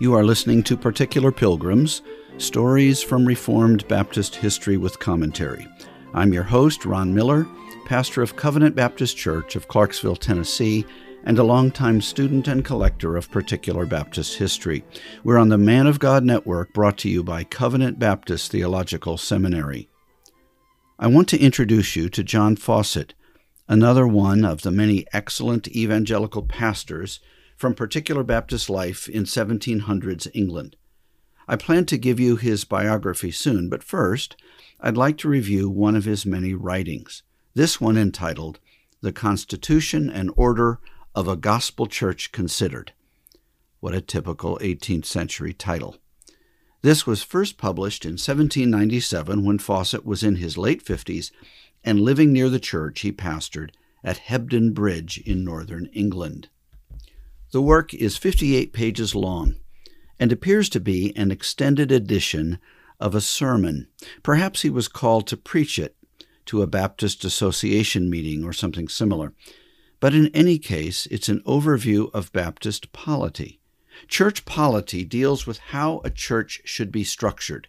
You are listening to Particular Pilgrims Stories from Reformed Baptist History with Commentary. I'm your host, Ron Miller, pastor of Covenant Baptist Church of Clarksville, Tennessee, and a longtime student and collector of particular Baptist history. We're on the Man of God Network brought to you by Covenant Baptist Theological Seminary. I want to introduce you to John Fawcett, another one of the many excellent evangelical pastors from particular Baptist life in 1700s England. I plan to give you his biography soon, but first, I'd like to review one of his many writings, this one entitled The Constitution and Order of a Gospel Church Considered. What a typical 18th century title. This was first published in 1797 when Fawcett was in his late 50s and living near the church he pastored at Hebden Bridge in northern England. The work is 58 pages long and appears to be an extended edition of a sermon. Perhaps he was called to preach it to a Baptist Association meeting or something similar. But in any case, it's an overview of Baptist polity. Church polity deals with how a church should be structured,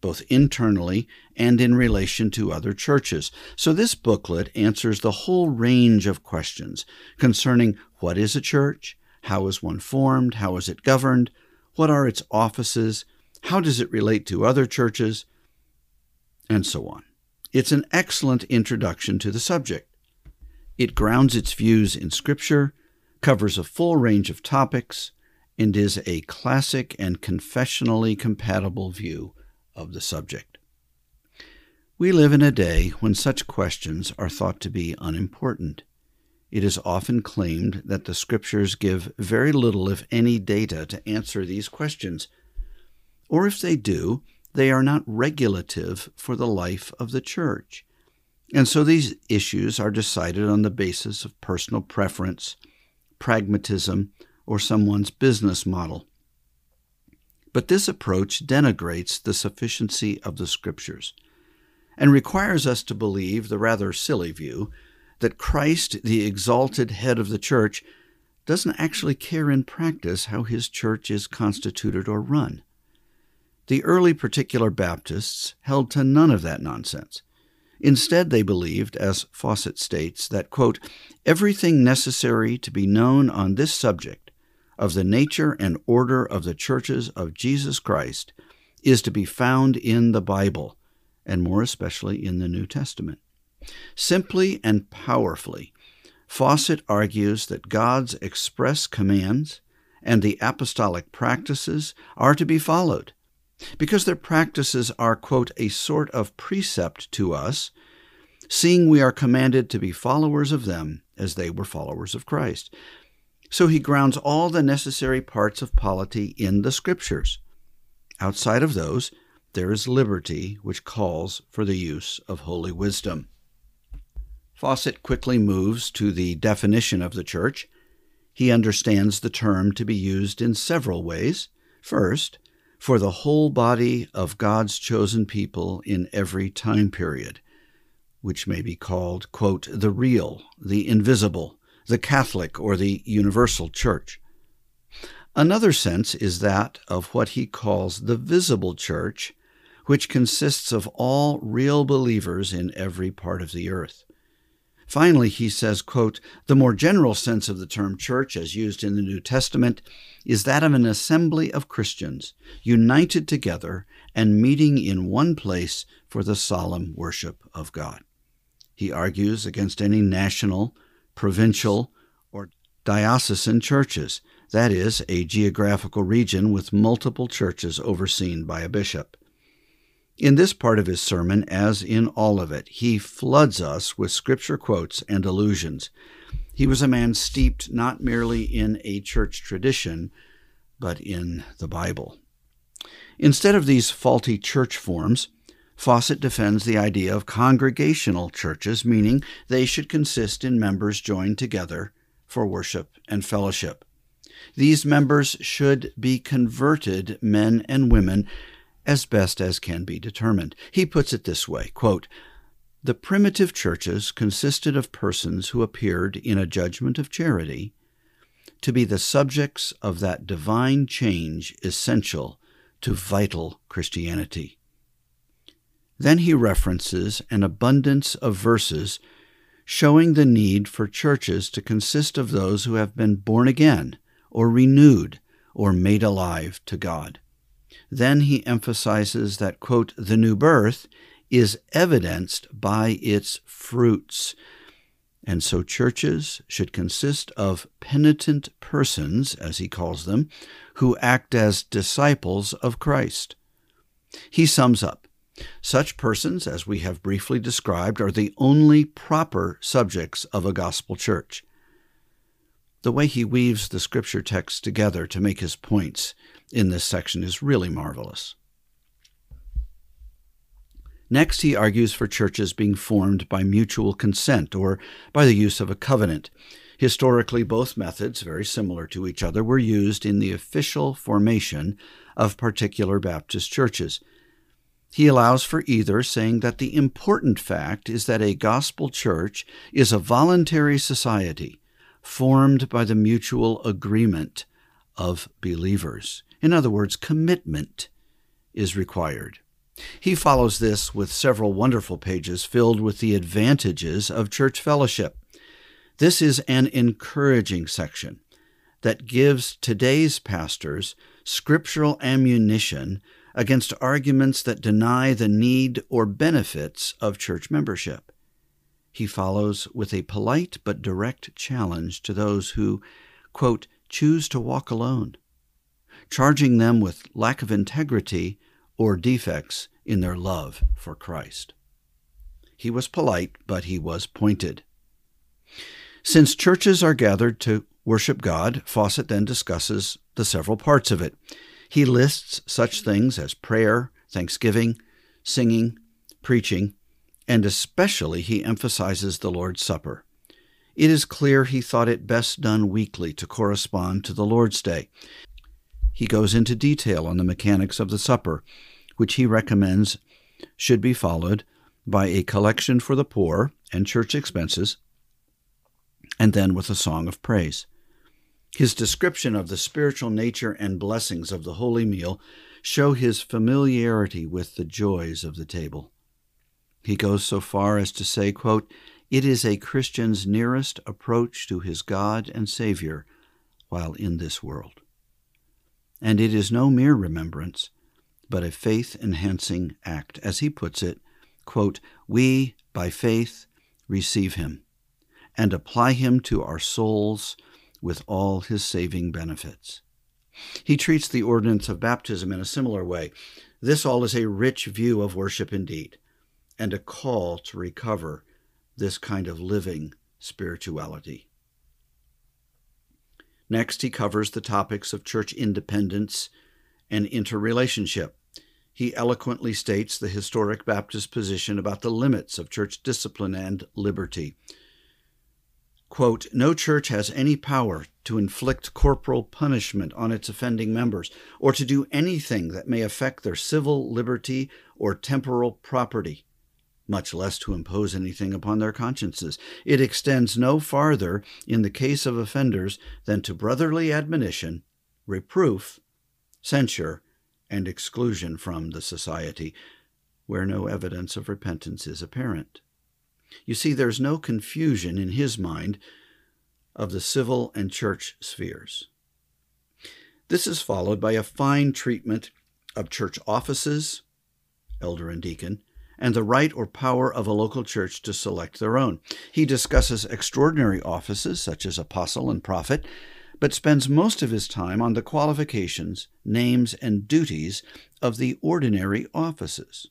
both internally and in relation to other churches. So this booklet answers the whole range of questions concerning what is a church, how is one formed, how is it governed, what are its offices? How does it relate to other churches? And so on. It's an excellent introduction to the subject. It grounds its views in Scripture, covers a full range of topics, and is a classic and confessionally compatible view of the subject. We live in a day when such questions are thought to be unimportant it is often claimed that the Scriptures give very little, if any, data to answer these questions. Or if they do, they are not regulative for the life of the church. And so these issues are decided on the basis of personal preference, pragmatism, or someone's business model. But this approach denigrates the sufficiency of the Scriptures and requires us to believe the rather silly view that Christ, the exalted head of the church, doesn't actually care in practice how his church is constituted or run. The early particular Baptists held to none of that nonsense. Instead, they believed, as Fawcett states, that, quote, everything necessary to be known on this subject of the nature and order of the churches of Jesus Christ is to be found in the Bible, and more especially in the New Testament. Simply and powerfully, Fawcett argues that God's express commands and the apostolic practices are to be followed because their practices are, quote, a sort of precept to us, seeing we are commanded to be followers of them as they were followers of Christ. So he grounds all the necessary parts of polity in the Scriptures. Outside of those, there is liberty which calls for the use of holy wisdom. Fawcett quickly moves to the definition of the church. He understands the term to be used in several ways. First, for the whole body of God's chosen people in every time period, which may be called, quote, the real, the invisible, the Catholic, or the universal church. Another sense is that of what he calls the visible church, which consists of all real believers in every part of the earth. Finally, he says, quote, the more general sense of the term church as used in the New Testament is that of an assembly of Christians united together and meeting in one place for the solemn worship of God. He argues against any national, provincial, or diocesan churches, that is, a geographical region with multiple churches overseen by a bishop. In this part of his sermon, as in all of it, he floods us with scripture quotes and allusions. He was a man steeped not merely in a church tradition, but in the Bible. Instead of these faulty church forms, Fawcett defends the idea of congregational churches, meaning they should consist in members joined together for worship and fellowship. These members should be converted men and women as best as can be determined. He puts it this way quote, The primitive churches consisted of persons who appeared in a judgment of charity to be the subjects of that divine change essential to vital Christianity. Then he references an abundance of verses showing the need for churches to consist of those who have been born again or renewed or made alive to God. Then he emphasizes that, quote, the new birth is evidenced by its fruits. And so churches should consist of penitent persons, as he calls them, who act as disciples of Christ. He sums up such persons, as we have briefly described, are the only proper subjects of a gospel church. The way he weaves the scripture texts together to make his points in this section is really marvelous. Next, he argues for churches being formed by mutual consent or by the use of a covenant. Historically, both methods, very similar to each other, were used in the official formation of particular Baptist churches. He allows for either, saying that the important fact is that a gospel church is a voluntary society formed by the mutual agreement of believers. In other words, commitment is required. He follows this with several wonderful pages filled with the advantages of church fellowship. This is an encouraging section that gives today's pastors scriptural ammunition against arguments that deny the need or benefits of church membership. He follows with a polite but direct challenge to those who, quote, choose to walk alone, charging them with lack of integrity or defects in their love for Christ. He was polite, but he was pointed. Since churches are gathered to worship God, Fawcett then discusses the several parts of it. He lists such things as prayer, thanksgiving, singing, preaching, and especially he emphasizes the Lord's Supper. It is clear he thought it best done weekly to correspond to the Lord's Day. He goes into detail on the mechanics of the supper, which he recommends should be followed by a collection for the poor and church expenses, and then with a song of praise. His description of the spiritual nature and blessings of the holy meal show his familiarity with the joys of the table. He goes so far as to say, quote, It is a Christian's nearest approach to his God and Savior while in this world. And it is no mere remembrance, but a faith enhancing act. As he puts it, quote, We, by faith, receive him and apply him to our souls with all his saving benefits. He treats the ordinance of baptism in a similar way. This all is a rich view of worship indeed, and a call to recover this kind of living spirituality. Next, he covers the topics of church independence and interrelationship. He eloquently states the historic Baptist position about the limits of church discipline and liberty. Quote, no church has any power to inflict corporal punishment on its offending members, or to do anything that may affect their civil liberty or temporal property, much less to impose anything upon their consciences. It extends no farther in the case of offenders than to brotherly admonition, reproof, censure, and exclusion from the society, where no evidence of repentance is apparent. You see, there's no confusion in his mind of the civil and church spheres. This is followed by a fine treatment of church offices, elder and deacon, and the right or power of a local church to select their own. He discusses extraordinary offices such as apostle and prophet, but spends most of his time on the qualifications, names, and duties of the ordinary offices.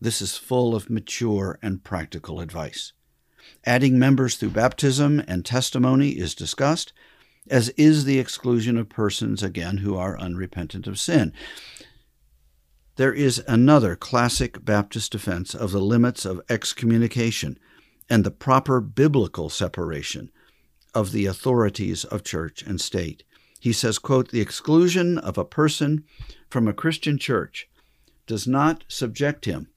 This is full of mature and practical advice. Adding members through baptism and testimony is discussed, as is the exclusion of persons, again, who are unrepentant of sin. There is another classic Baptist defense of the limits of excommunication and the proper biblical separation of the authorities of church and state. He says, quote, the exclusion of a person from a Christian church does not subject him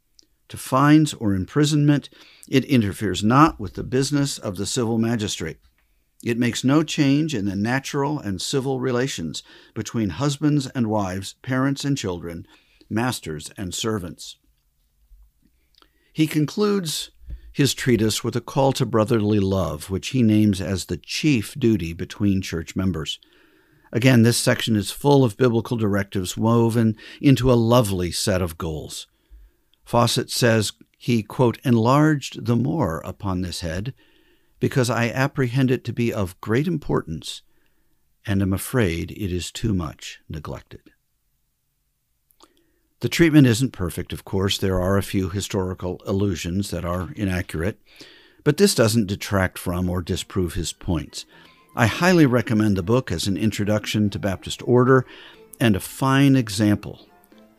to fines or imprisonment. It interferes not with the business of the civil magistrate. It makes no change in the natural and civil relations between husbands and wives, parents and children, masters and servants. He concludes his treatise with a call to brotherly love, which he names as the chief duty between church members. Again, this section is full of biblical directives woven into a lovely set of goals. Fawcett says he, quote, enlarged the more upon this head because I apprehend it to be of great importance and am afraid it is too much neglected. The treatment isn't perfect, of course. There are a few historical allusions that are inaccurate, but this doesn't detract from or disprove his points. I highly recommend the book as an introduction to Baptist order and a fine example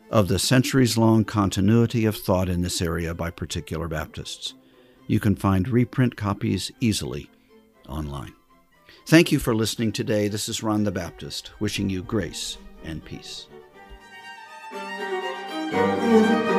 of the centuries long continuity of thought in this area by particular Baptists. You can find reprint copies easily online. Thank you for listening today. This is Ron the Baptist, wishing you grace and peace. Thank you.